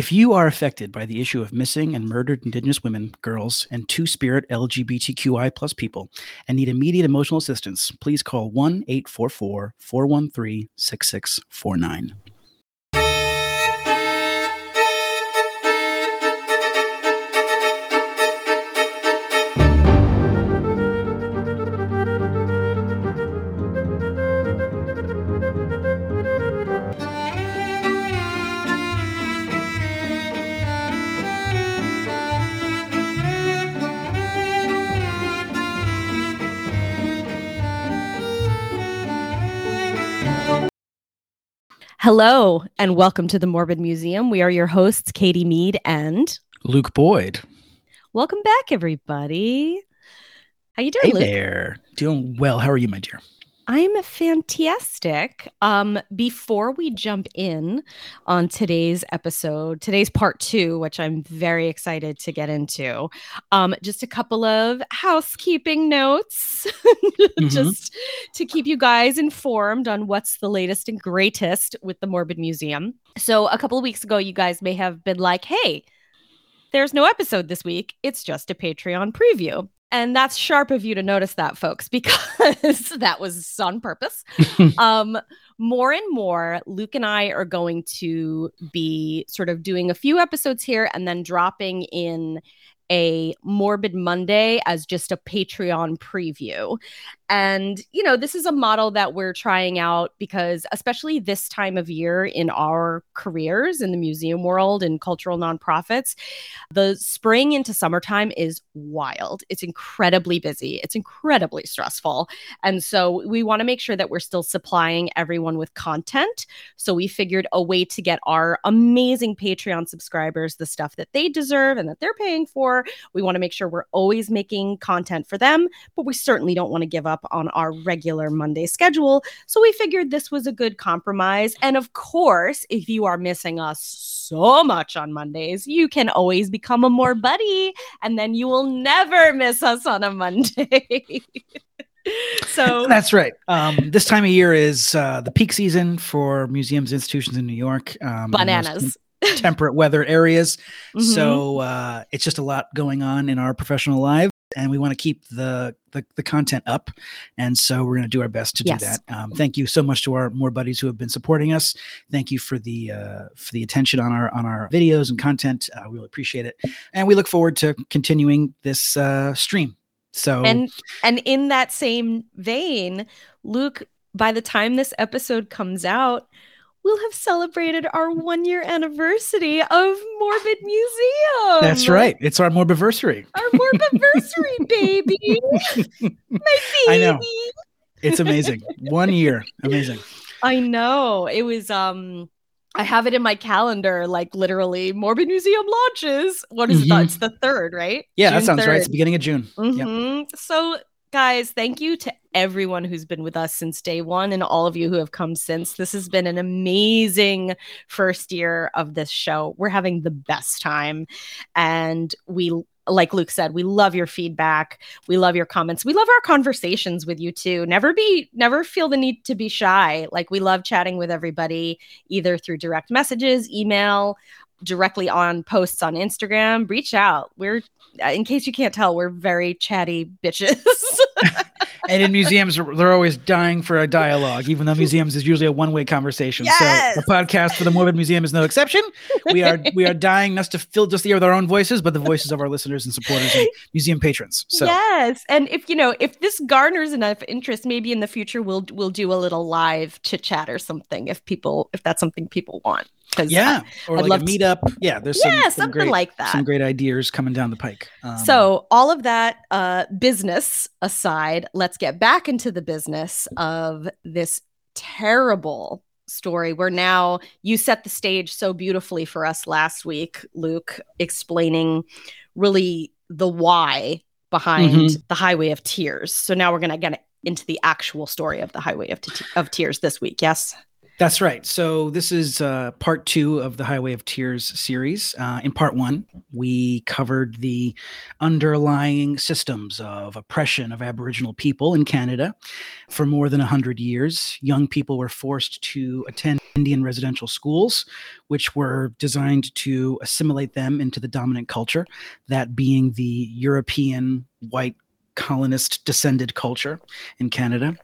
If you are affected by the issue of missing and murdered Indigenous women, girls, and two spirit LGBTQI plus people and need immediate emotional assistance, please call 1 844 413 6649. Hello, and welcome to the Morbid Museum. We are your hosts, Katie Mead and Luke Boyd. Welcome back, everybody. How you doing, Hey Luke? there. Doing well. How are you, my dear? I'm fantastic. Um, before we jump in on today's episode, today's part two, which I'm very excited to get into, um, just a couple of housekeeping notes, just to keep you guys informed on what's the latest and greatest with the Morbid Museum. So, a couple of weeks ago, you guys may have been like, hey, there's no episode this week. It's just a Patreon preview. And that's sharp of you to notice that, folks, because that was on purpose. um, more and more, Luke and I are going to be sort of doing a few episodes here and then dropping in a Morbid Monday as just a Patreon preview. And, you know, this is a model that we're trying out because, especially this time of year in our careers in the museum world and cultural nonprofits, the spring into summertime is wild. It's incredibly busy, it's incredibly stressful. And so we want to make sure that we're still supplying everyone with content. So we figured a way to get our amazing Patreon subscribers the stuff that they deserve and that they're paying for. We want to make sure we're always making content for them, but we certainly don't want to give up on our regular Monday schedule. So we figured this was a good compromise. And of course, if you are missing us so much on Mondays, you can always become a more buddy, and then you will never miss us on a Monday. so That's right. Um, this time of year is uh, the peak season for museums, institutions in New York. Um, bananas. temperate weather areas. Mhm. So uh, it's just a lot going on in our professional lives, and we want to keep the, the the content up. And so we're going to do our best to Yes. do that. Um, thank you so much to our more buddies who have been supporting us. Thank you for the uh, for the attention on our on our videos and content. Uh, we really appreciate it, and we look forward to continuing this uh, stream. So and and in that same vein luke by the time this episode comes out we'll have celebrated our one year anniversary of morbid museum that's right. It's our morbiversary. our morbiversary baby my baby. I know. It's amazing. One year, amazing. i know it was um i have it in my calendar like literally morbid museum launches what is Mhm. it it's the third right Yeah, that June sounds right. It's the beginning of June. Yep. Mhm. So, guys, thank you to everyone who's been with us since day one and all of you who have come since. This has been an amazing first year of this show. We're having the best time. And we, like Luke said, we love your feedback. We love your comments. We love our conversations with you too. Never be, never feel the need to be shy. Like, we love chatting with everybody, either through direct messages, email, directly on posts on Instagram. Reach out. We're uh, in case you can't tell, we're very chatty bitches. and in museums they're always dying for a dialogue even though museums is usually a one-way conversation Yes. so the podcast for the morbid museum is no exception we are we are dying not to fill just the air with our own voices but the voices of our listeners and supporters and museum patrons so Yes, and if you know if this garners enough interest, maybe in the future we'll we'll do a little live chit chat or something if people if that's something people want. yeah or I'd like love a to- meetup yeah there's some, yeah, some something great like that. some great ideas coming down the pike um, So, all of that uh, business aside, let's get back into the business of this terrible story where now you set the stage so beautifully for us last week, Luke, explaining really the why behind Mhm. the Highway of Tears. So, now we're going to get into the actual story of the Highway of, T- of Tears this week. Yes. That's right. So this is uh, part two of the Highway of Tears series. Uh, in part one, we covered the underlying systems of oppression of Aboriginal people in Canada. For more than 100 years, young people were forced to attend Indian residential schools, which were designed to assimilate them into the dominant culture, that being the European white colonist descended culture in Canada.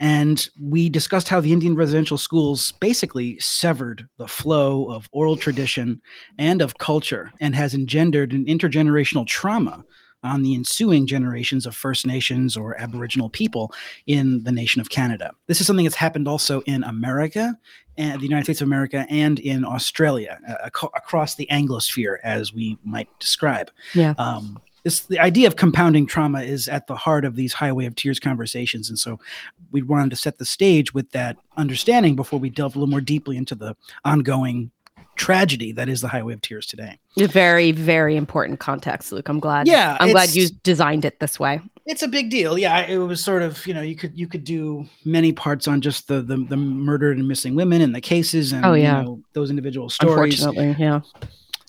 And we discussed how the Indian residential schools basically severed the flow of oral tradition and of culture and has engendered an intergenerational trauma on the ensuing generations of First Nations or Aboriginal people in the nation of Canada. This is something that's happened also in America, and the United States of America, and in Australia, uh, ac- across the Anglosphere, as we might describe. Yeah. Um, this the idea of compounding trauma is at the heart of these highway of tears conversations and so we wanted to set the stage with that understanding before we delve a little more deeply into the ongoing tragedy that is the highway of tears today very, very important context, Luke. I'm glad. Yeah, I'm glad you designed it this way. it's a big deal yeah it was sort of you know you could you could do many parts on just the the, the murdered and missing women and the cases and Oh, you yeah. know, those individual stories Unfortunately, yeah.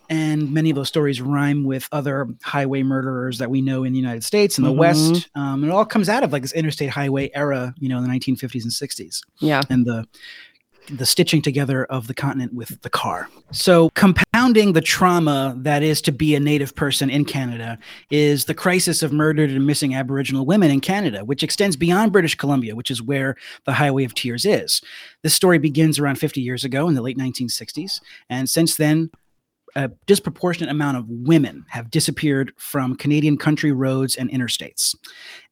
And many of those stories rhyme with other highway murderers that we know in the United States and the Mhm. West. Um, it all comes out of like this interstate highway era, you know, in the 1950s and 60s, Yeah. and the the stitching together of the continent with the car. So compounding the trauma that is to be a native person in Canada is the crisis of murdered and missing Aboriginal women in Canada, which extends beyond British Columbia, which is where the Highway of Tears is. This story begins around 50 years ago in the late 1960s, and since then a disproportionate amount of women have disappeared from Canadian country roads and interstates.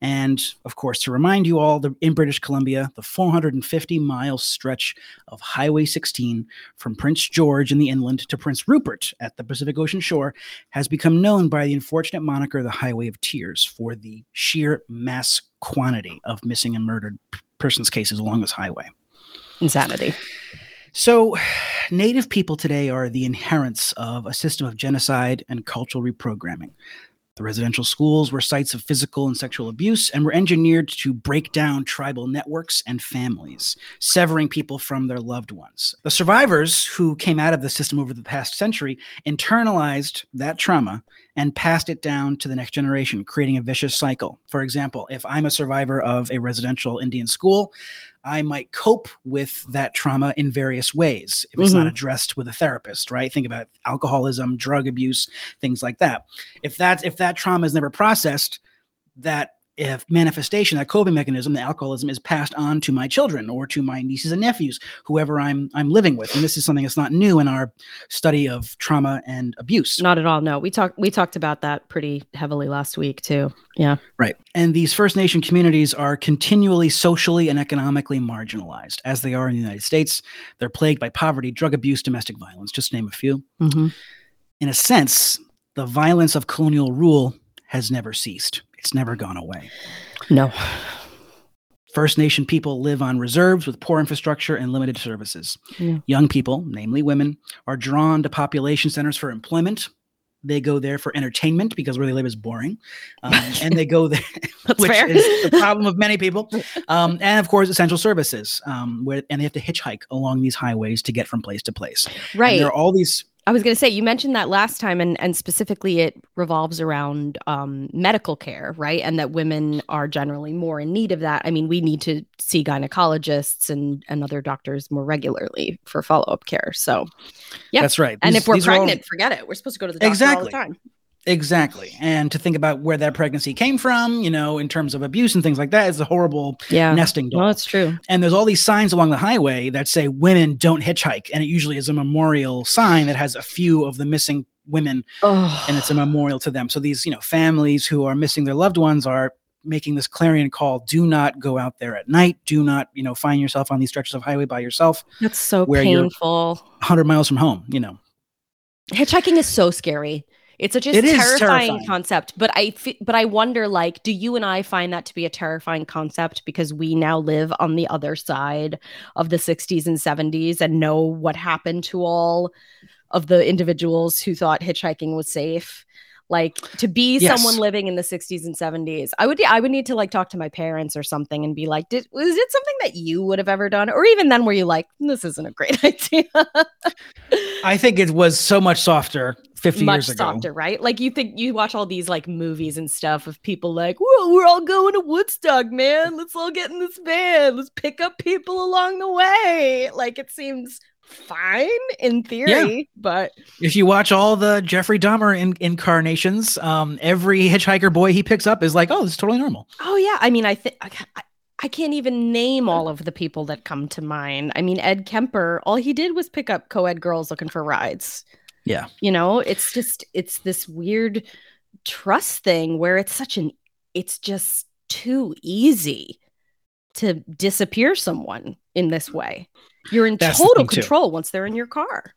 And of course, to remind you all, the, in British Columbia, the 450 mile stretch of Highway 16 from Prince George in the inland to Prince Rupert at the Pacific Ocean shore has become known by the unfortunate moniker the Highway of Tears for the sheer mass quantity of missing and murdered persons cases along this highway. Insanity. So, Native people today are the inherents of a system of genocide and cultural reprogramming. The residential schools were sites of physical and sexual abuse and were engineered to break down tribal networks and families, severing people from their loved ones. The survivors who came out of the system over the past century internalized that trauma and passed it down to the next generation, creating a vicious cycle. For example, if I'm a survivor of a residential Indian school, I might cope with that trauma in various ways if it's not Mhm. addressed with a therapist, right? Think about alcoholism, drug abuse, things like that. If that if that trauma is never processed, that if manifestation, that coping mechanism, the alcoholism is passed on to my children or to my nieces and nephews, whoever I'm I'm living with. And this is something that's not new in our study of trauma and abuse. Not at all. No, we talked we talked about that pretty heavily last week too. Yeah. Right. And these First Nation communities are continually socially and economically marginalized, as they are in the United States. They're plagued by poverty, drug abuse, domestic violence, just to name a few. Mhm. In a sense, the violence of colonial rule has never ceased, it's never gone away. No. First Nation people live on reserves with poor infrastructure and limited services. Yeah. Young people, namely women, are drawn to population centers for employment. They go there for entertainment because where they live is boring. Um, and they go there, which fair. is the problem of many people. Um, and of course, essential services, um, where, and they have to hitchhike along these highways to get from place to place. And Right. there are all these I was going to say you mentioned that last time, and and specifically it revolves around um, medical care, right? And that women are generally more in need of that. I mean, we need to see gynecologists and and other doctors more regularly for follow up care. So, Yeah. That's right. and These- if we're are all- pregnant, forget it. We're supposed to go to the doctor all Exactly. the time. Exactly, and to think about where that pregnancy came from, you know, in terms of abuse and things like that, is a horrible Yeah. nesting doll. No, it's true. and there's all these signs along the highway that say women don't hitchhike, and it usually is a memorial sign that has a few of the missing women, Oh, and it's a memorial to them. So these, you know, families who are missing their loved ones are making this clarion call: do not go out there at night. Do not, you know, find yourself on these stretches of highway by yourself, that's so painful. 100 miles from home. You know. hitchhiking is so scary it's such a It terrifying, terrifying. concept but i but i wonder like do you and i find that to be a terrifying concept because we now live on the other side of the 60s and 70s and know what happened to all of the individuals who thought hitchhiking was safe like to be Yes. someone living in the 60s and 70s i would i would need to like talk to my parents or something and be like did was it something that you would have ever done or even then were you like this isn't a great idea I think it was so much softer 50 much years ago. softer right like you think you watch all these like movies and stuff of people like well we're all going to woodstock man let's all get in this van let's pick up people along the way like it seems fine in theory but If you watch all the Jeffrey Dahmer in- incarnations, um, every hitchhiker boy he picks up is like, oh, this is totally normal. Oh yeah, I mean, I think I, can't even name all of the people that come to mind. I mean, Ed Kemper, all he did was pick up co-ed girls looking for rides. Yeah. You know, it's just it's this weird trust thing where it's such an it's just too easy to disappear someone in this way. You're in That's total thing, too. control once they're in your car.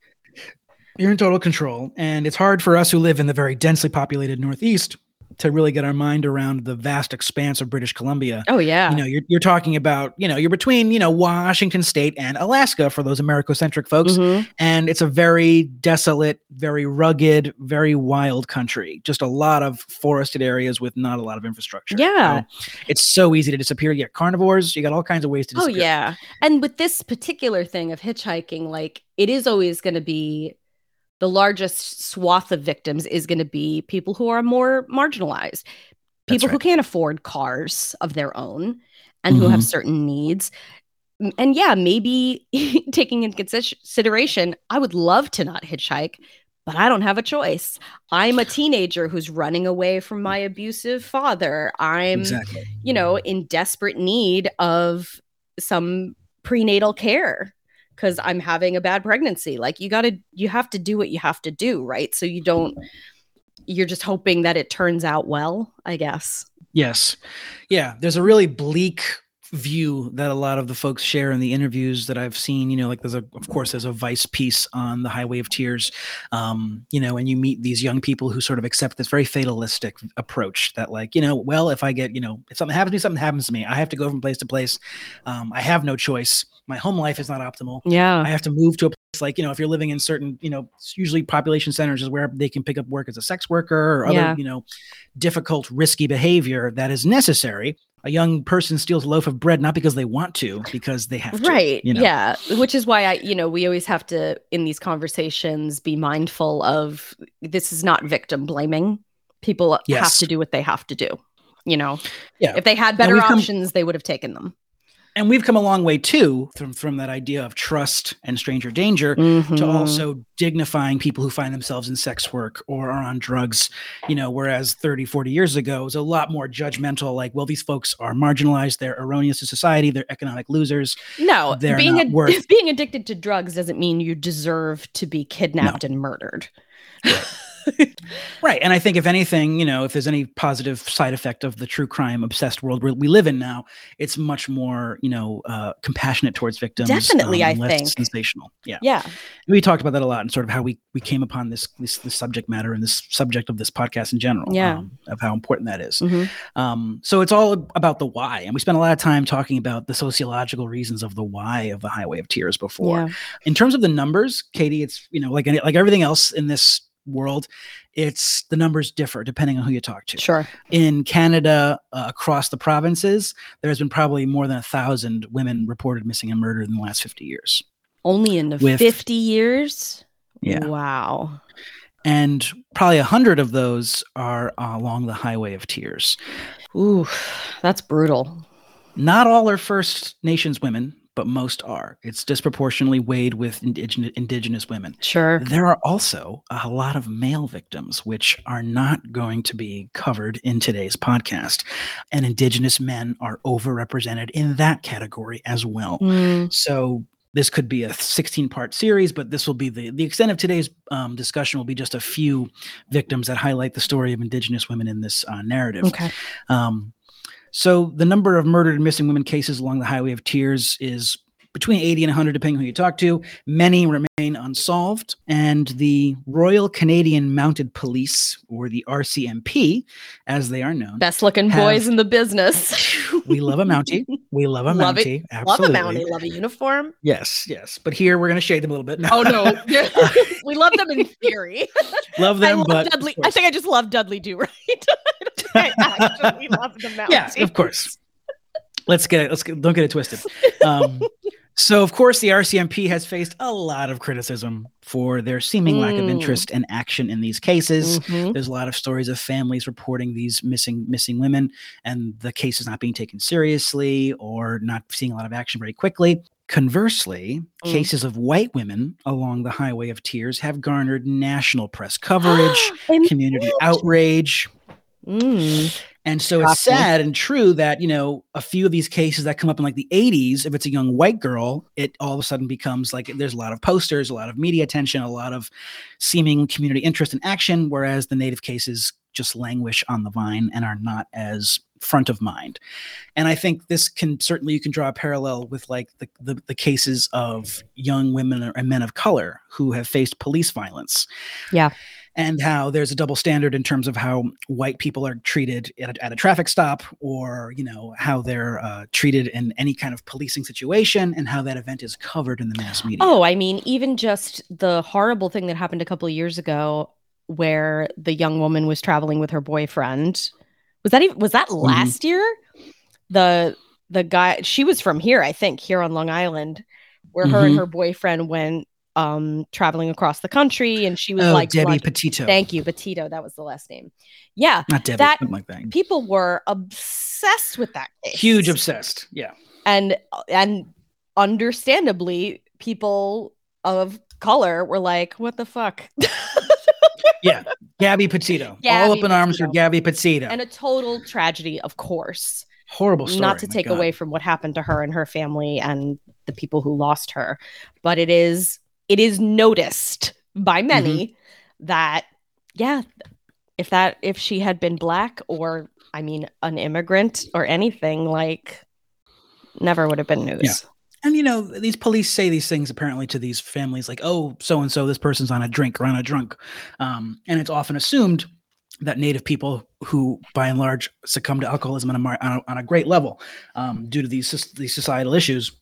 You're in total control. And it's hard for us who live in the very densely populated Northeast to really get our mind around the vast expanse of British Columbia. Oh yeah. You know, you're, you're talking about, you know, you're between, you know, Washington State and Alaska for those Americocentric folks. Mhm. And it's a very desolate, very rugged, very wild country. Just a lot of forested areas with not a lot of infrastructure. Yeah. So it's so easy to disappear. You got carnivores, you got all kinds of ways to Oh yeah. And with this particular thing of hitchhiking, like it is always going to be the largest swath of victims is going to be people who are more marginalized. People who can't afford cars of their own and who have Mhm. certain needs. And yeah, maybe taking into consideration, I would love to not hitchhike, but I don't have a choice. I'm a teenager who's running away from my abusive father. I'm Exactly. you know, in desperate need of some prenatal care because I'm having a bad pregnancy. Like you got to, you have to do what you have to do, right? So you don't, you're just hoping that it turns out well, I guess. Yes. Yeah. There's a really bleak view that a lot of the folks share in the interviews that I've seen. You know, like there's a, of course, there's a Vice piece on the Highway of Tears. Um, you know, and you meet these young people who sort of accept this very fatalistic approach that, like, you know, well, if I get, you know, if something happens to me, something happens to me. I have to go from place to place. Um, I have no choice. My home life is not optimal. Yeah. I have to move to a place like, you know, if you're living in certain, you know, usually population centers is where they can pick up work as a sex worker or other, Yeah. you know, difficult, risky behavior that is necessary. A young person steals a loaf of bread not because they want to, because they have to. Right. you know? Yeah. Which is why I, you know, we always have to, in these conversations, be mindful of this is not victim blaming. People have to do what they have to do. You know, Yeah. if they had better we've come- options, they would have taken them. And we've come a long way too from, from that idea of trust and stranger danger to Mhm. also dignifying people who find themselves in sex work or are on drugs you know whereas 30 40 years ago it was a lot more judgmental like well these folks are marginalized they're erroneous to society they're economic losers No, they're being not ad- worth- being addicted to drugs doesn't mean you deserve to be kidnapped and murdered. right and i think if anything you know if there's any positive side effect of the true crime obsessed world we live in now it's much more you know uh, compassionate towards victims um, Definitely, I less think. sensational yeah Yeah, we talked about that a lot and sort of how we we came upon this this, this subject matter and this subject of this podcast in general Yeah. um, of how important that is. Mhm. um so it's all about the why and we spent a lot of time talking about the sociological reasons of the why of the highway of tears before yeah, in terms of the numbers katie it's you know like like everything else in this world it's the numbers differ depending on who you talk to sure. in canada uh, across the provinces there's been probably more than a thousand women reported missing and murdered in the last 50 years Only in the With- fifty years. Yeah. Wow. and probably a hundred of those are along the highway of tears. Ooh, that's brutal. Not all are First Nations women, but most are. It's disproportionately weighed with indigenous, indigenous women. Sure. There are also a lot of male victims, which are not going to be covered in today's podcast. And Indigenous men are overrepresented in that category as well. Mm, So this could be a 16 part series, but this will be the, the extent of today's um, discussion will be just a few victims that highlight the story of Indigenous women in this uh, narrative. okay. Um, so the number of murdered and missing women cases along the Highway of Tears is between 80 and 100, depending who you talk to. Many remain unsolved. And the Royal Canadian Mounted Police, or the RCMP, as they are known, Best looking Have- boys in the business. we love a Mountie. We love a Love it. Mountie. love a mountie, love a uniform. Yes, yes. But here we're going to shade them a little bit. Oh no, we love them in theory. love I them, love but Dudley. I think I just love Dudley Do Right. I I actually love the mountie. yeah, of course. Let's get it. Let's get, don't get it twisted. Um, so, of course, the RCMP has faced a lot of criticism for their seeming lack of Mm. interest and action in these cases. Mhm. There's a lot of stories of families reporting these missing missing women, and the case is not being taken seriously or not seeing a lot of action very quickly. Conversely, Mm. cases of white women along the Highway of Tears have garnered national press coverage, community outrage, Mm. And so it's sad and true that, you know, a few of these cases that come up in like the 80s, if it's a young white girl, it all of a sudden becomes like there's a lot of posters, a lot of media attention, a lot of seeming community interest and action, whereas the native cases just languish on the vine and are not as front of mind. And I think this can certainly you can draw a parallel with like the, the, the cases of young women and men of color who have faced police violence Yeah. And how there's a double standard in terms of how white people are treated at a, at a traffic stop or you know how they're uh, treated in any kind of policing situation and how that event is covered in the mass media Oh, I mean, even just the horrible thing that happened a couple of years ago, where the young woman was traveling with her boyfriend. Was that even was that Mm-hmm. last year? The the guy she was from here, I think, here on Long Island, where her and Mhm. her boyfriend went um traveling across the country, and she was oh like, debbie lunch- petito "Thank you, Petito." That was the last name. Yeah, not debbie that- like that people were obsessed with that case. huge obsessed yeah and and understandably people of color were like what the fuck yeah gabby petito all Gabby up in arms for gabby petito and a total tragedy of course horrible story not to my take God. away from what happened to her and her family and the people who lost her but it is it is noticed by many Mm-hmm. that yeah if that if she had been black or i mean an immigrant or anything like never would have been news Yeah. And you know, these police say these things apparently to these families, like, "Oh, so and so, this person's on a drink or on a drunk," um, and it's often assumed that Native people, who by and large succumb to alcoholism on a, on a, on a great level um, due to these these societal issues,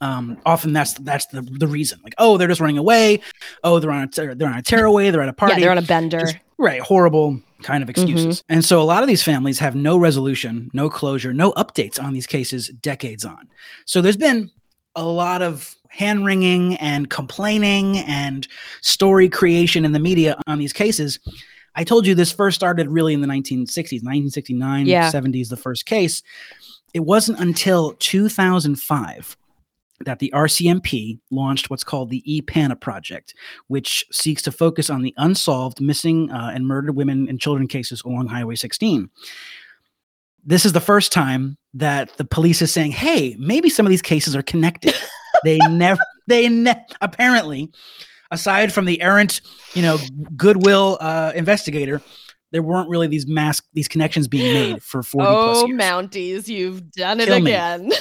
um, often that's that's the the reason. Like, oh, they're just running away. Oh, they're on a ter- they're on a tearaway. They're at a party. yeah they're on a bender Just- right horrible kind of excuses and so a lot of these families have no resolution no closure no updates on these cases decades on so there's been a lot of hand wringing and complaining and story creation in the media on these cases i told you this first started really in the 1960s 1969 Yeah. 70s the first case it wasn't until 2005 that the RCMP launched what's called the ePANA project, which seeks to focus on the unsolved missing uh, and murdered women and children cases along Highway 16. This is the first time that the police is saying, "Hey, maybe some of these cases are connected." they never, they ne- apparently, aside from the errant, you know, goodwill uh, investigator, there weren't really these mass these connections being made for 40 plus Oh, years. Mounties, you've done it Kill again.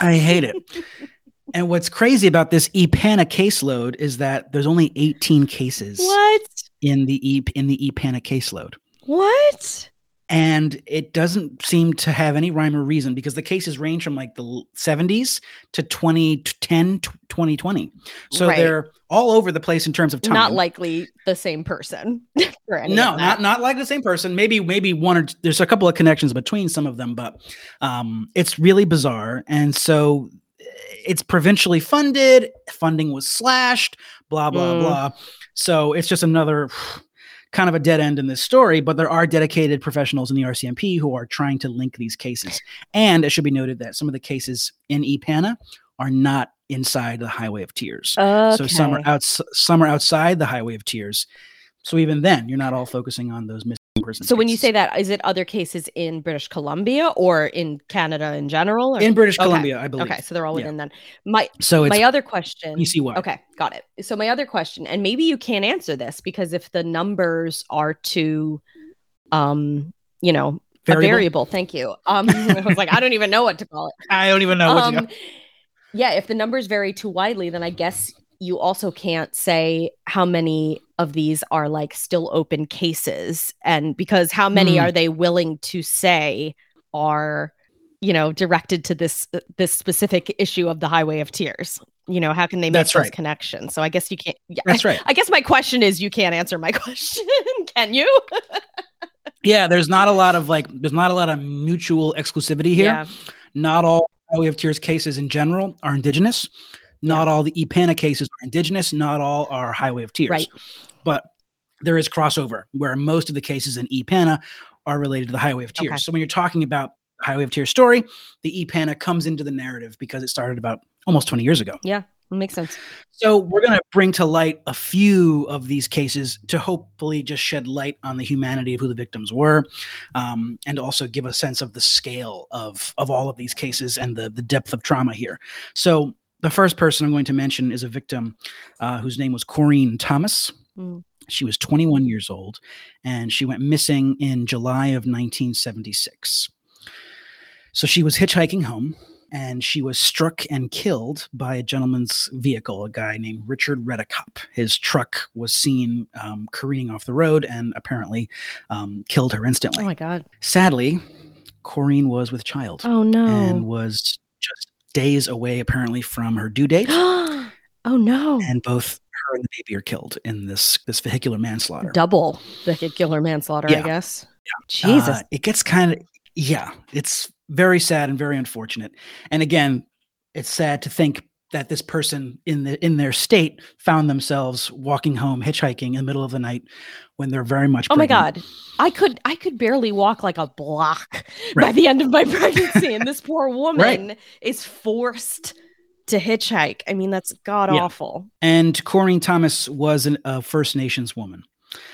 I hate it. And what's crazy about this EPANA caseload is that there's only 18 cases what? in the E in the EPANA caseload. What? And it doesn't seem to have any rhyme or reason because the cases range from like the 70s to 2010 2020. So Right. they're all over the place in terms of time. Not likely the same person. no, not not like the same person. Maybe maybe one or there's a couple of connections between some of them, but um, it's really bizarre. And so it's provincially funded. Funding was slashed. Blah blah Mm. blah. So it's just another kind of a dead end in this story. But there are dedicated professionals in the RCMP who are trying to link these cases. And it should be noted that some of the cases in EPANA are not inside the Highway of Tears. Okay. So some are outs- some are outside the Highway of Tears. So even then, you're not all focusing on those missing persons. So when you say that, is it other cases in British Columbia or in Canada in general? Or? in British Okay. Columbia, I believe. okay, so they're all Yeah. within that. My So it's my other question. you see why. Okay, got it. So my other question, and maybe you can't answer this because if the numbers are too, um, you know, a Variable? variable. Thank you. Um, I was like, I don't even know what to call it. I don't even know what Um, yeah, if the numbers vary too widely, then I guess you also can't say how many of these are like still open cases and because how many Hmm. are they willing to say are you know directed to this this specific issue of the highway of tears you know how can they make That's those right. connections so i guess you can't yeah, That's right. i guess my question is you can't answer my question can you Yeah, there's not a lot of like there's not a lot of mutual exclusivity here. yeah Not all Highway of Tears cases in general are indigenous. Not all the EPANA cases are indigenous. Not all are Highway of Tears. Right. But there is crossover where most of the cases in EPANA are related to the Highway of Tears. Okay. So when you're talking about Highway of Tears story, the EPANA comes into the narrative because it started about almost 20 years ago. yeah makes sense So we're going to bring to light a few of these cases to hopefully just shed light on the humanity of who the victims were, um, and also give a sense of the scale of of all of these cases and the the depth of trauma here. So the first person I'm going to mention is a victim uh, whose name was Corrine Thomas. Mm. She was 21 years old, and she went missing in July of 1976. So she was hitchhiking home and she was struck and killed by a gentleman's vehicle, a guy named Richard Redicop. His truck was seen um, careening off the road and apparently um, killed her instantly. oh my god Sadly, Corrine was with child oh no and was just days away, apparently, from her due date. oh no and both her and the baby are killed in this this vehicular manslaughter. double vehicular manslaughter i Yeah. guess jesus Uh, it gets kind of yeah, it's very sad and very unfortunate. And again, it's sad to think that this person in the in their state found themselves walking home hitchhiking in the middle of the night when they're very much Oh my god. I could I could barely walk like a block by the end of my pregnancy and this poor woman is forced to hitchhike. I mean that's god Yeah. awful. And Corrine Thomas was an, a First Nations woman.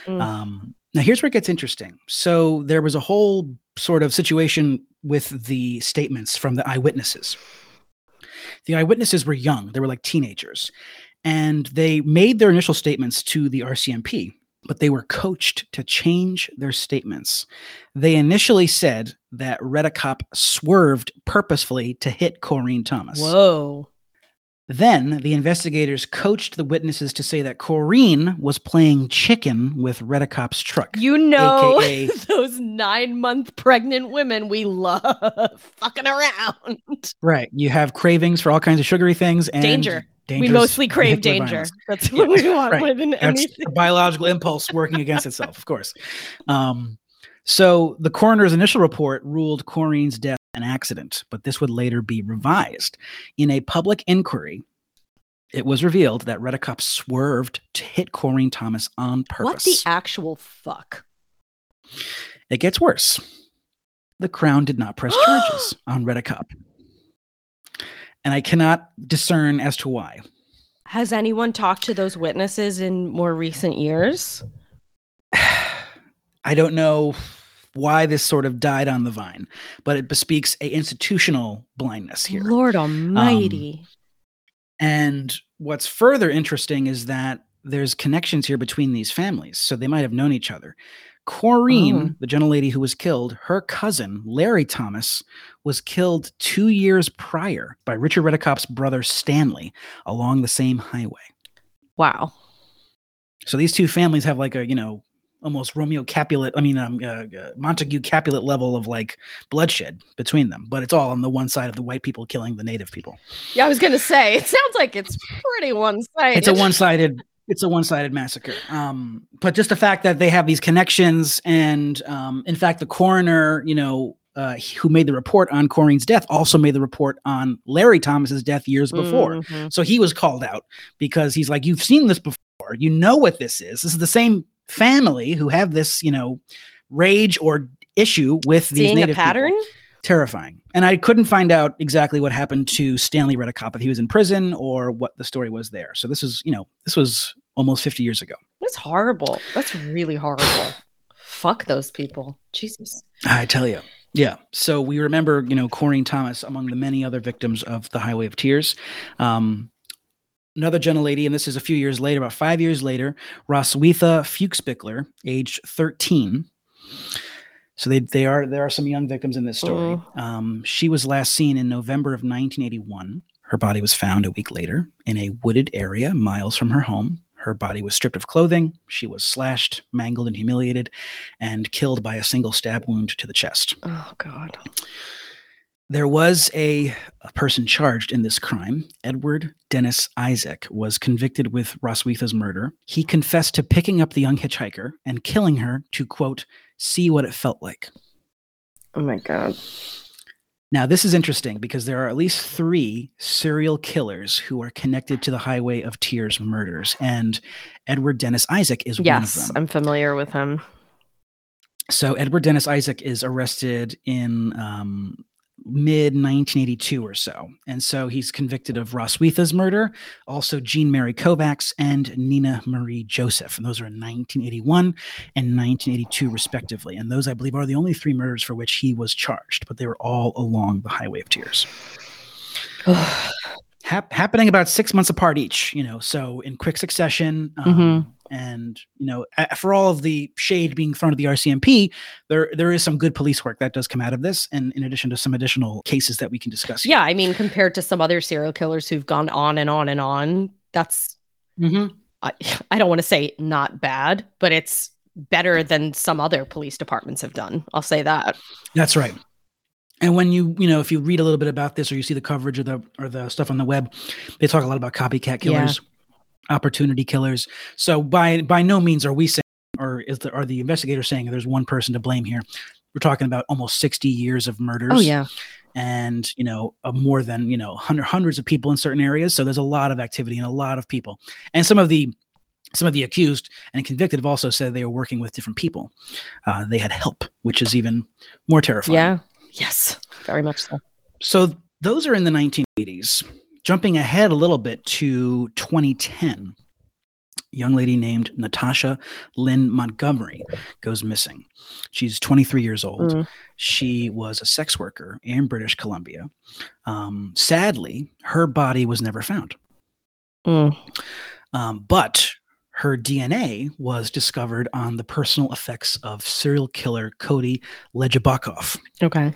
Mm. Um, now, here's where it gets interesting. So, there was a whole sort of situation with the statements from the eyewitnesses. The eyewitnesses were young, they were like teenagers, and they made their initial statements to the RCMP, but they were coached to change their statements. They initially said that Redicop swerved purposefully to hit Corrine Thomas. Whoa. Then the investigators coached the witnesses to say that Corrine was playing chicken with Redicop's truck. You know AKA those 9-month pregnant women we love fucking around. right. You have cravings for all kinds of sugary things and Danger. we mostly crave danger. violence. That's Yeah, what we want right. more than That's anything. a biological impulse working against itself, of course. Um, so the coroner's initial report ruled Corrine's death an accident, but this would later be revised. In a public inquiry, it was revealed that Redicop swerved to hit Corrine Thomas on purpose. What the actual fuck? It gets worse. The Crown did not press charges on Redicop. And I cannot discern as to why. Has anyone talked to those witnesses in more recent years? I don't know why this sort of died on the vine, but it bespeaks a institutional blindness here. Lord um, almighty. And what's further interesting is that there's connections here between these families. So they might have known each other. Corrine, Oh. the gentlelady who was killed, her cousin, Larry Thomas, was killed two years prior by Richard Redicop's brother, Stanley, along the same highway. wow. So these two families have like a, you know, almost Romeo Capulet, I mean, um, uh, uh, Montague Capulet level of like bloodshed between them, but it's all on the one side of the white people killing the native people. Yeah, I was gonna say it sounds like it's pretty one-sided. it's a one-sided it's a one-sided massacre um but just the fact that they have these connections and um in fact the coroner you know uh, who made the report on Corrine's death also made the report on Larry Thomas's death years before. Mhm. So he was called out because he's like, You've seen this before. You know what this is. This is the same family who have this, you know, rage or issue with these Seeing a native people pattern? terrifying. And I couldn't find out exactly what happened to Stanley Redicop if he was in prison or what the story was there. So this is, you know, this was almost 50 years ago. That's horrible. That's really horrible. Fuck those people. Jesus. I tell you. Yeah. So we remember, you know, Corrine Thomas among the many other victims of the Highway of Tears. Um, another gentle lady, and this is a few years later, about five years later, Roswitha Fuchsbichler, aged 13. So they, they are there are some young victims in this story. Um, she was last seen in November of 1981. Her body was found a week later in a wooded area miles from her home. Her body was stripped of clothing. She was slashed, mangled, and humiliated, and killed by a single stab wound to the chest. Oh God. There was a, a person charged in this crime. Edward Dennis Isaac was convicted with Roswitha's murder. He confessed to picking up the young hitchhiker and killing her to, quote, see what it felt like. Oh my God. Now, this is interesting because there are at least three serial killers who are connected to the Highway of Tears murders, and Edward Dennis Isaac is one of Yes, them. I'm familiar with him. So, Edward Dennis Isaac is arrested in um, mid 1982 or so. And so he's convicted of Roswitha's murder, also Jean Mary Kovacs and Nina Marie Joseph. And those are in 1981 and 1982, respectively. And those, I believe, are the only three murders for which he was charged, but they were all along the Highway of Tears. Hap- happening about six months apart each, you know, so in quick succession. Um, Mhm. And you know, for all of the shade being thrown at the RCMP, there there is some good police work that does come out of this, and in addition to some additional cases that we can discuss. here. Yeah, I mean, compared to some other serial killers who've gone on and on and on, that's Mhm. I, I don't want to say not bad, but it's better than some other police departments have done. I'll say that. That's right. And when you, you know, if you read a little bit about this or you see the coverage or the or the stuff on the web, they talk a lot about copycat killers, opportunity killers. So by by no means are we saying or is the are the investigators saying there's one person to blame here. We're talking about almost 60 years of murders. Oh yeah. and you know more than you know hundred, hundreds of people in certain areas so there's a lot of activity and a lot of people and some of the some of the accused and convicted have also said they were working with different people uh, they had help which is even more terrifying Yeah. Yes. Very much so. so those are in the 1980s jumping ahead a little bit to 2010 young lady named natasha lynn montgomery goes missing she's 23 years old Mm. she was a sex worker in british columbia um, sadly her body was never found Mm. um, but her DNA was discovered on the personal effects of serial killer Cody Legebokoff. Okay.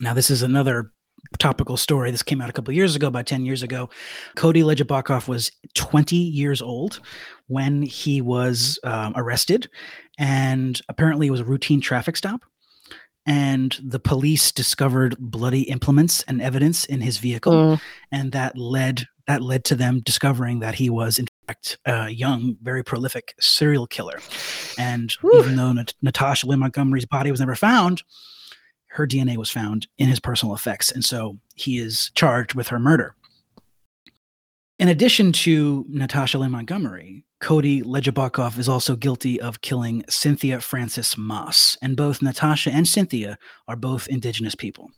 Now, this is another topical story. This came out a couple years ago, about 10 years ago. Cody Legebokoff was 20 years old when he was um, arrested, and apparently it was a routine traffic stop. And the police discovered bloody implements and evidence in his vehicle Mm. and that led that led to them discovering that he was in fact a young, very prolific serial killer. And Whew. even though Nat- Natasha Lynn Montgomery's body was never found, her DNA was found in his personal effects, and so he is charged with her murder. In addition to Natasha Lynn Montgomery, Cody Legebokoff is also guilty of killing Cynthia Frances Maas, and both Natasha and Cynthia are both Indigenous people.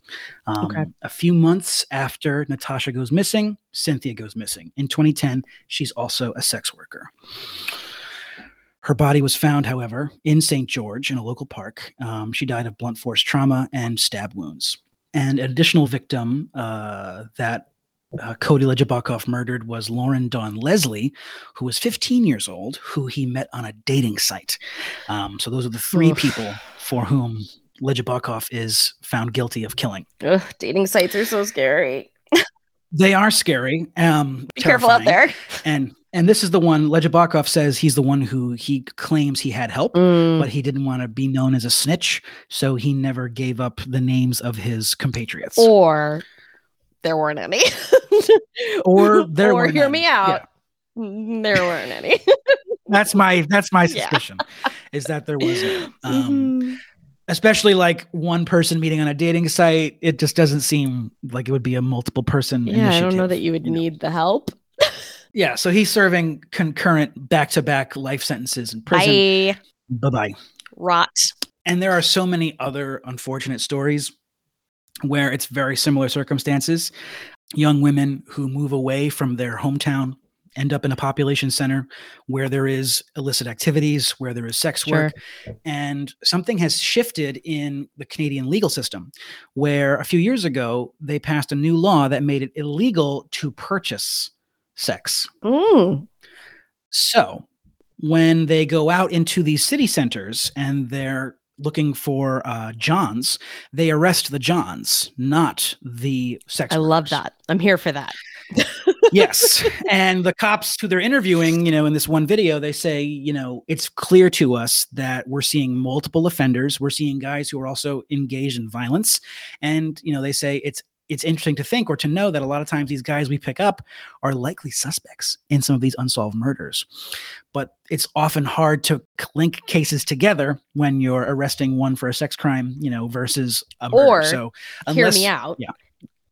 Um, Okay. A few months after Natasha goes missing, Cynthia goes missing. In 2010, she's also a sex worker. Her body was found, however, in St. George in a local park. Um, she died of blunt force trauma and stab wounds. And an additional victim uh, that uh, Cody Legebokoff murdered was Loren Donn Leslie, who was 15 years old, who he met on a dating site. Um, so those are the three Oof. people for whom Legebokoff is found guilty of killing. Ugh, dating sites are so scary. They are scary. Um, Be careful out there. And and this is the one Legebokoff says he's the one who he claims he had help, Mm. but he didn't want to be known as a snitch, so he never gave up the names of his compatriots. Or there weren't any. Or there or hear any. me out. Mm, There weren't any. That's my that's my Yeah. suspicion, is that there wasn't. Um, Mhm. especially like one person meeting on a dating site, it just doesn't seem like it would be a multiple person. yeah, I don't know that you would you know. need the help. Yeah, so he's serving concurrent back to back life sentences in prison. Bye. Bye bye. Rot. And there are so many other unfortunate stories where it's very similar circumstances. Young women who move away from their hometown end up in a population center where there is illicit activities, where there is sex work. And something has shifted in the Canadian legal system, where a few years ago, they passed a new law that made it illegal to purchase sex. Mm. So when they go out into these city centers and they're looking for uh, Johns, they arrest the Johns, not the sex. I love that. I'm here for that. yes. And the cops who they're interviewing, you know, in this one video, they say, you know, it's clear to us that we're seeing multiple offenders. We're seeing guys who are also engaged in violence. And, you know, they say it's it's interesting to think or to know that a lot of times these guys we pick up are likely suspects in some of these unsolved murders. But it's often hard to link cases together when you're arresting one for a sex crime, you know, versus a murder. Or, so Hear me out. yeah.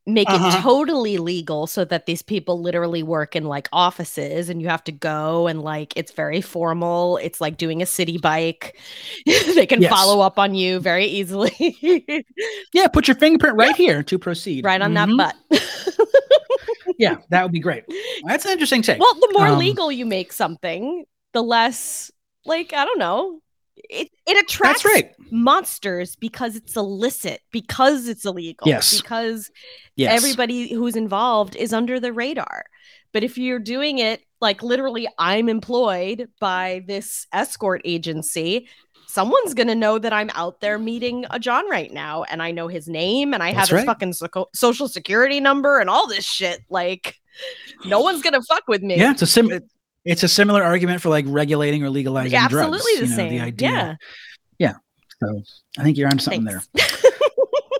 Make it Uh-huh. totally legal so that these people literally work in like offices and you have to go and like it's very formal. It's like doing a city bike. they can Yes. follow up on you very easily. yeah, put your fingerprint right here to proceed. right on Mhm. that butt. Yeah, that would be great. That's an interesting take. Well, the more Um, legal you make something, the less like I don't know. It it attracts right. monsters because it's illicit, because it's illegal, Yes. because Yes. everybody who's involved is under the radar. But if you're doing it like literally, I'm employed by this escort agency. Someone's gonna know that I'm out there meeting a John right now, and I know his name, and I That's have his right. fucking soco- social security number, and all this shit. Like, no one's gonna fuck with me. Yeah, it's a sim. It's a similar argument for like regulating or legalizing absolutely drugs. the you know, same. The idea. Yeah, So I think you're on something thanks. there.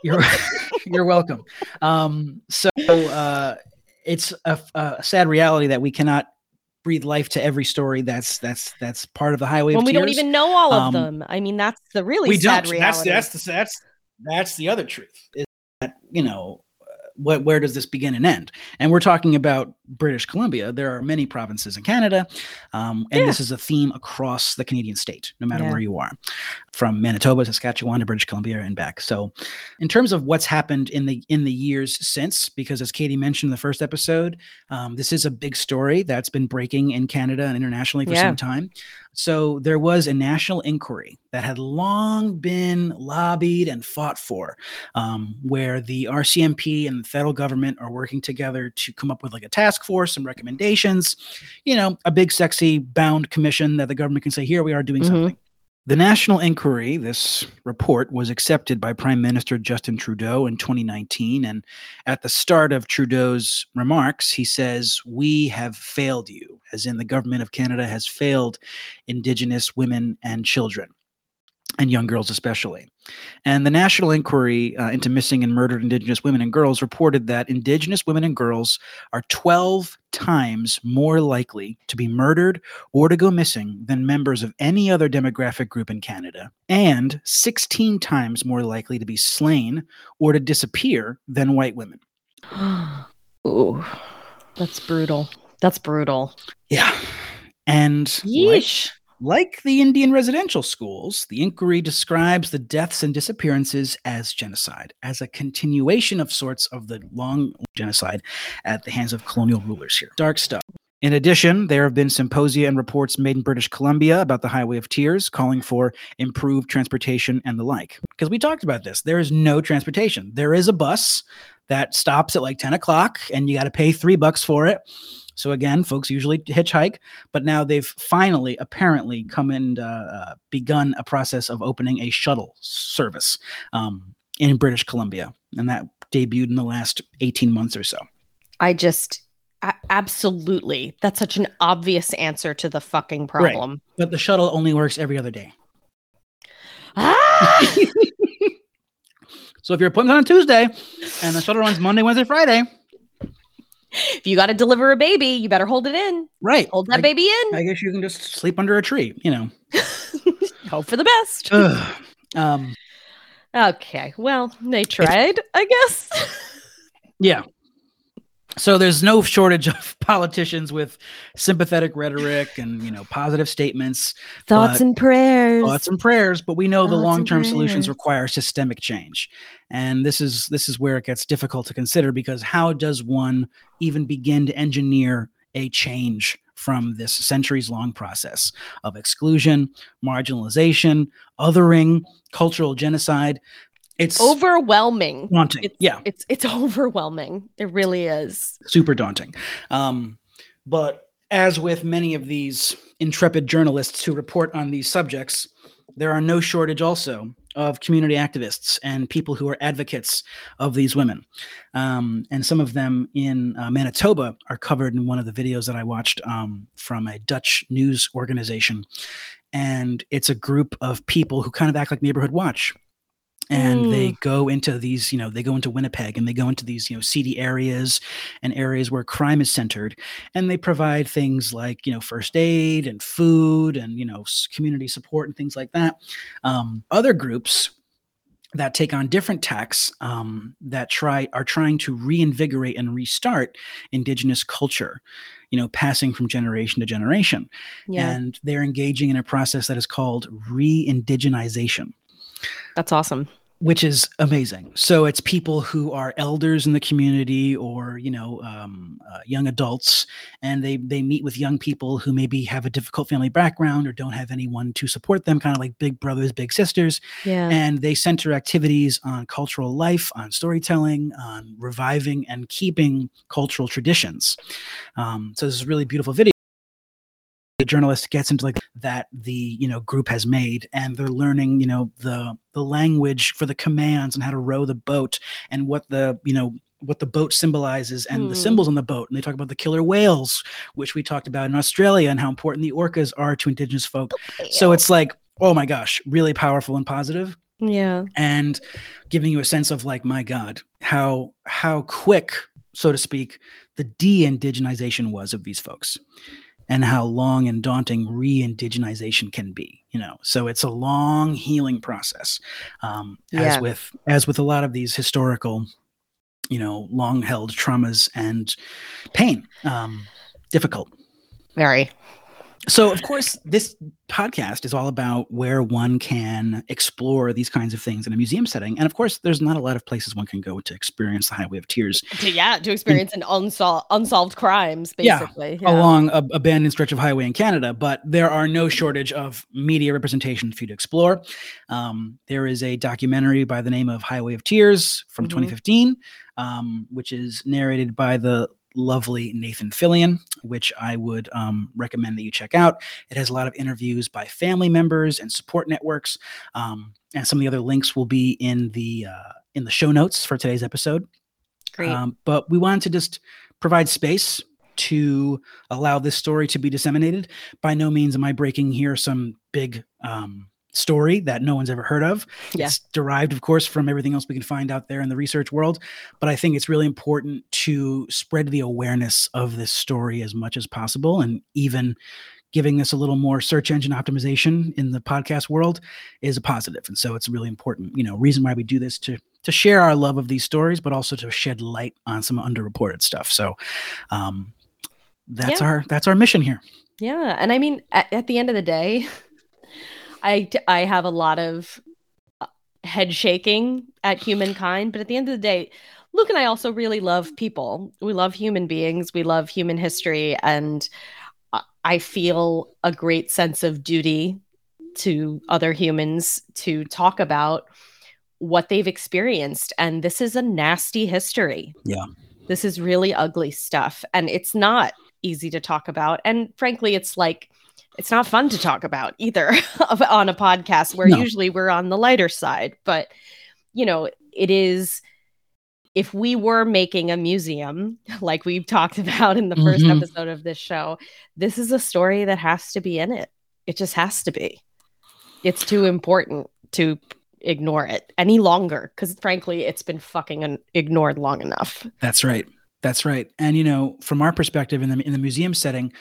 You're you're welcome. Um, so uh, it's a, a sad reality that we cannot breathe life to every story that's that's that's part of the highway when we tears. don't even know all of Um, them. I mean, that's the really we sad don't. reality. That's that's the that's that's the other truth. Is that you know what where does this begin and end? And we're talking about British Columbia. There are many provinces in Canada, um, and Yeah. this is a theme across the Canadian state, no matter Yeah. where you are, from Manitoba, Saskatchewan to British Columbia and back. So, in terms of what's happened in the in the years since, because as Katie mentioned in the first episode, um, this is a big story that's been breaking in Canada and internationally for Yeah. some time. So there was a national inquiry that had long been lobbied and fought for, um, where the RCMP and the federal government are working together to come up with like a task force and recommendations. You know, a big, sexy, bound commission that the government can say, "Here we are doing Mhm. something." The national inquiry, this report, was accepted by Prime Minister Justin Trudeau in 2019. And at the start of Trudeau's remarks, he says, We have failed you, as in the government of Canada has failed Indigenous women and children, and young girls especially. And the national inquiry uh, into missing and murdered Indigenous women and girls reported that Indigenous women and girls are 12 times more likely to be murdered or to go missing than members of any other demographic group in Canada, and 16 times more likely to be slain or to disappear than white women. Ooh, that's brutal. That's brutal. Yeah. And Yeesh. like the Indian residential schools, the inquiry describes the deaths and disappearances as genocide, as a continuation of sorts of the long genocide at the hands of colonial rulers here. Dark stuff. In addition, there have been symposia and reports made in British Columbia about the Highway of Tears, calling for improved transportation and the like. Because we talked about this, there is no transportation. There is a bus that stops at like 10 o'clock, and you got to pay three bucks for it. So again, folks usually hitchhike, but now they've finally, apparently, come and uh, uh, begun a process of opening a shuttle service um, in British Columbia, and that debuted in the last 18 months or so. I just absolutely. That's such an obvious answer to the fucking problem. But the shuttle only works every other day. Ah! So if your appointment's on Tuesday and the shuttle runs Monday, Wednesday, Friday, if you got to deliver a baby, you better hold it in. right? Hold that I, baby in. I guess you can just sleep under a tree, you know. Hope for the best. Ugh. um, Okay. Well, they tried, I guess. Yeah. So there's no shortage of politicians with sympathetic rhetoric and you know positive statements, Thoughts and prayers. thoughts and prayers, but we know the Thoughts and long-term solutions require systemic change. And this is this is where it gets difficult to consider because how does one even begin to engineer a change from this centuries-long process of exclusion, marginalization, othering, cultural genocide? It's Overwhelming. daunting. It's, yeah. It's it's overwhelming. It really is. super daunting. Um, but as with many of these intrepid journalists who report on these subjects, there are no shortage also of community activists and people who are advocates of these women. Um, and some of them in uh, Manitoba are covered in one of the videos that I watched um, from a Dutch news organization. And it's a group of people who kind of act like Neighborhood Watch and mm. they go into these you know they go into winnipeg and they go into these you know seedy areas and areas where crime is centered. And they provide things like you know first aid and food and you know community support and things like that. Um, other groups that take on different tacks um, that try are trying to reinvigorate and restart indigenous culture you know passing from generation to generation. Yeah. and they're engaging in a process that is called re-indigenization. That's awesome which is amazing. So it's people who are elders in the community or you know um, uh, young adults, and they they meet with young people who maybe have a difficult family background or don't have anyone to support them, kind of like big brothers, big sisters. Yeah. And they center activities on cultural life, on storytelling, on reviving and keeping cultural traditions. Um, so this is a really beautiful video the journalist gets into like that the you know group has made and they're learning you know the the language for the commands and how to row the boat and what the you know what the boat symbolizes and the hmm. symbols on the boat. And they talk about the killer whales which we talked about in australia and how important the orcas are to indigenous folk. So it's like oh my gosh really powerful and positive. Yeah. And giving you a sense of like my god how how quick so to speak the de-indigenization was of these folks and how long and daunting re-indigenization can be you know? So it's a long healing process um, yeah. as with as with a lot of these historical you know long held traumas and pain um, difficult. Very so, of course, this podcast is all about where one can explore these kinds of things in a museum setting. And of course, there's not a lot of places one can go to experience the Highway of Tears. To, yeah, to experience an unsolved unsolved crimes, basically. Yeah, yeah. along a abandoned stretch of highway in Canada. But there are no shortage of media representation for you to explore. Um, there is a documentary by the name of Highway of Tears from mm-hmm. 2015, um, which is narrated by the lovely Nathan Fillion, which I would um, recommend that you check out. It has a lot of interviews by family members and support networks, um, and some of the other links will be in the uh, in the show notes for today's episode. Great. Um, but we wanted to just provide space to allow this story to be disseminated. By no means am I breaking here some big um, story that no one's ever heard of. Yeah. It's derived, of course, from everything else we can find out there in the research world. But I think it's really important to spread the awareness of this story as much as possible and even giving this a little more search engine optimization in the podcast world is a positive. and so it's really important you know reason why we do this to to share our love of these stories but also to shed light on some underreported stuff so um that's yeah. our that's our mission here yeah and i mean at, at the end of the day I I have a lot of uh, head shaking at humankind, but at the end of the day, Luke and I also really love people. We love human beings. We love human history, and I feel a great sense of duty to other humans to talk about what they've experienced. And this is a nasty history. Yeah. This is really ugly stuff. And it's not easy to talk about. And frankly, it's like it's not fun to talk about either on a podcast where no. usually we're on the lighter side. But, you know, it is if we were making a museum like we've talked about in the 1st mm-hmm. episode of this show, this is a story that has to be in it. It just has to be. It's too important to ignore it any longer because frankly it's been fucking ignored long enough that's right that's right and you know from our perspective in the in the museum setting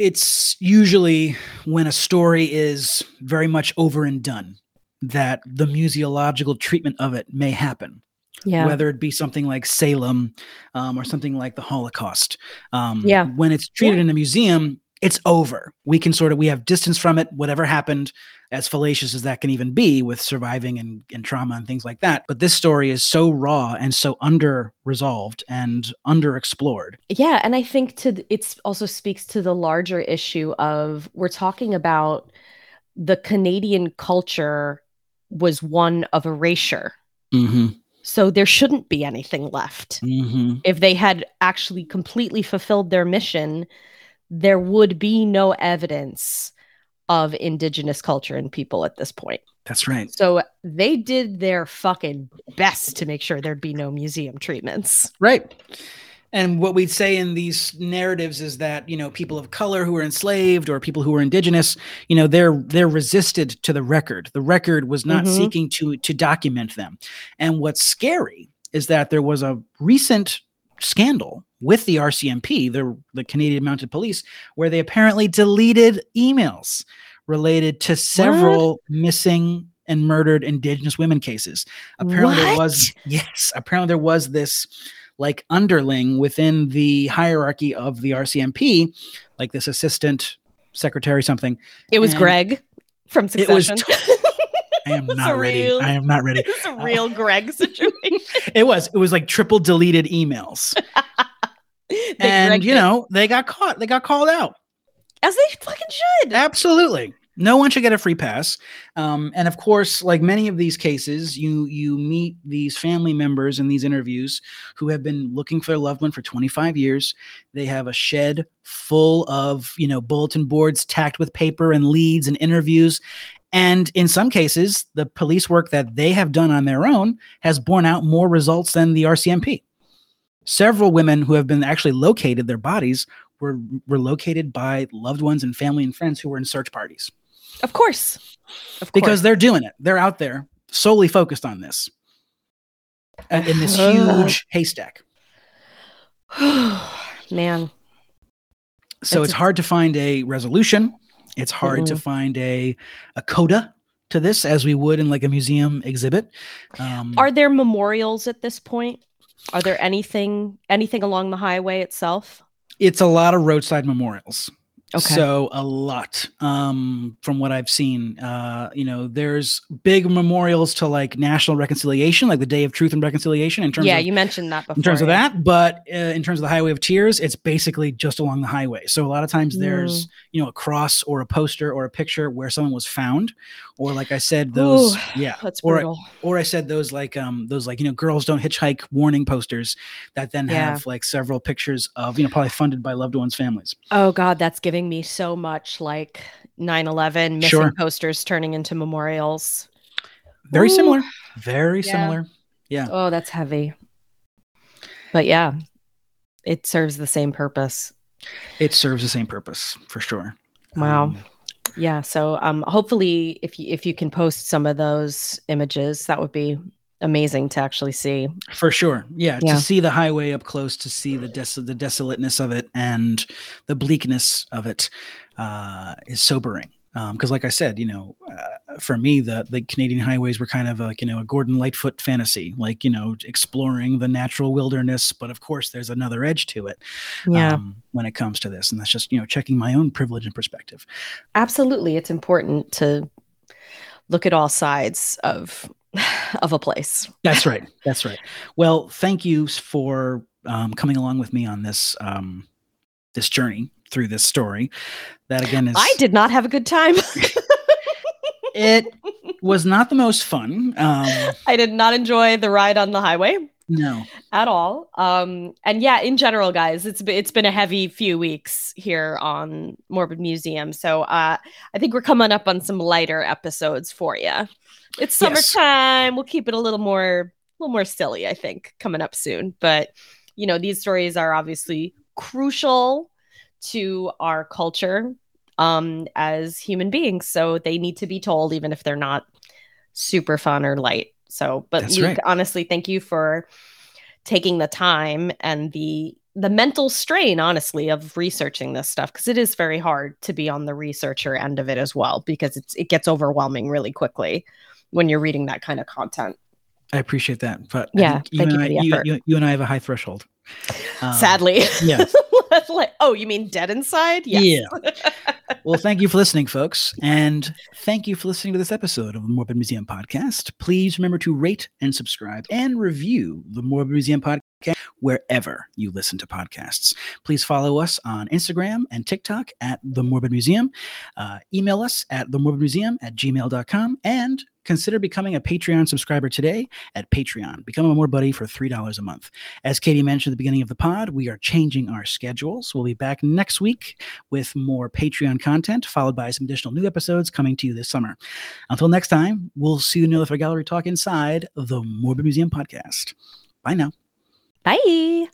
it's usually when a story is very much over and done that the museological treatment of it may happen. Yeah. Whether it be something like Salem um, or something like the Holocaust. Um, yeah. When it's treated yeah. in a museum, it's over. We can sort of we have distance from it. Whatever happened, as fallacious as that can even be with surviving and, and trauma and things like that. But this story is so raw and so under resolved and underexplored. Yeah, and I think to it also speaks to the larger issue of we're talking about the Canadian culture was one of erasure. Mm-hmm. So there shouldn't be anything left. Mm-hmm. If they had actually completely fulfilled their mission, there would be no evidence of indigenous culture and people at this point. That's right. So they did their fucking best to make sure there'd be no museum treatments. Right. And what we'd say in these narratives is that you know people of color who were enslaved or people who were indigenous, you know, they're they're resisted to the record. The record was not Mhm. seeking to to document them. And what's scary is that there was a recent scandal with the RCMP, the the Canadian Mounted Police, where they apparently deleted emails related to several missing and murdered indigenous women cases. Apparently there was yes, apparently there was this like underling within the hierarchy of the RCMP, like this assistant secretary something. It was And Greg from It was Succession. I am not ready. real- I am not ready. it's a uh, real Greg situation. It was it was like triple deleted emails. And Greg you did. know, they got caught. They got called out. as they fucking should. Absolutely. No one should get a free pass. Um, and of course, like many of these cases, you you meet these family members in these interviews who have been looking for their loved one for 25 years. They have a shed full of you know bulletin boards tacked with paper and leads and interviews. And in some cases, the police work that they have done on their own has borne out more results than the RCMP. Several women who have been actually located, their bodies were, were located by loved ones and family and friends who were in search parties Of course. Of because course. they're doing it. They're out there solely focused on this uh, in this huge haystack. Man. So It's it's a- hard to find a resolution. It's hard to Mm-mm. find a a coda to this, as we would in like a museum exhibit. Um, Are there memorials at this point? Are there anything anything along the highway itself? it's a lot of roadside memorials. Okay. So a lot um, from what I've seen. Uh, you know, there's big memorials to like national reconciliation, like the Day of Truth and Reconciliation. In terms yeah, of you mentioned that before. in terms of that but uh, in terms of the highway of tears it's basically just along the highway so a lot of times there's Mm. you know a cross or a poster or a picture where someone was found or like i said those Ooh, yeah That's or brutal. or i said those like um those like you know girls don't hitchhike warning posters that then Yeah. have like several pictures of you know probably funded by loved ones families Oh God, that's giving me so much like 9-11 missing Sure. posters turning into memorials. very Ooh. similar very Yeah. similar yeah Oh, that's heavy. But yeah, it serves the same purpose. it serves the same purpose for sure Wow. Um, Yeah. So um hopefully if you if you can post some of those images, that would be amazing to actually see. For sure. Yeah, Yeah. To see the highway up close, to see the des- the desolateness of it and the bleakness of it uh, is sobering. Because, like I said, you know, uh, for me, the the Canadian highways were kind of like you know a Gordon Lightfoot fantasy, like you know exploring the natural wilderness. But of course, there's another edge to it Yeah. um, when it comes to this, and that's just you know checking my own privilege and perspective. Absolutely. It's important to look at all sides of of a place. That's right. That's right. Well, thank you for um, coming along with me on this um, this journey through this story. That again is I did not have a good time. it was not the most fun. Um, I did not enjoy the ride on the highway no, at all. Um, and yeah, in general, guys, it's it's been a heavy few weeks here on Morbid Museum. So uh, I think we're coming up on some lighter episodes for you. It's Yes. summertime. We'll keep it a little more, a little more silly. I think coming up soon. But you know, these stories are obviously crucial to our culture um, as human beings. So they need to be told, even if they're not super fun or light. So, but That's Luke, right. honestly, thank you for taking the time and the the mental strain, honestly, of researching this stuff because it is very hard to be on the researcher end of it as well because it's it gets overwhelming really quickly when you're reading that kind of content. I appreciate that. But Yeah, you, and I, you, you, you and I have a high threshold. Um, Sadly, yeah. like, oh, you mean dead inside? Yes. Yeah. Well, thank you for listening, folks. And thank you for listening to this episode of the Morbid Museum Podcast. Please remember to rate and subscribe and review the Morbid Museum Podcast wherever you listen to podcasts. Please follow us on Instagram and TikTok at The Morbid Museum. Uh, email us at themorbidmuseum at gmail.com and consider becoming a Patreon subscriber today at Patreon. Become a More Buddy for $3 a month. As Katie mentioned at the beginning of the pod, we are changing our schedules. We'll be back next week with more Patreon content, followed by some additional new episodes coming to you this summer. Until next time, we'll see you in the Gallery Talk inside the Morbid Museum podcast. Bye now. Bye.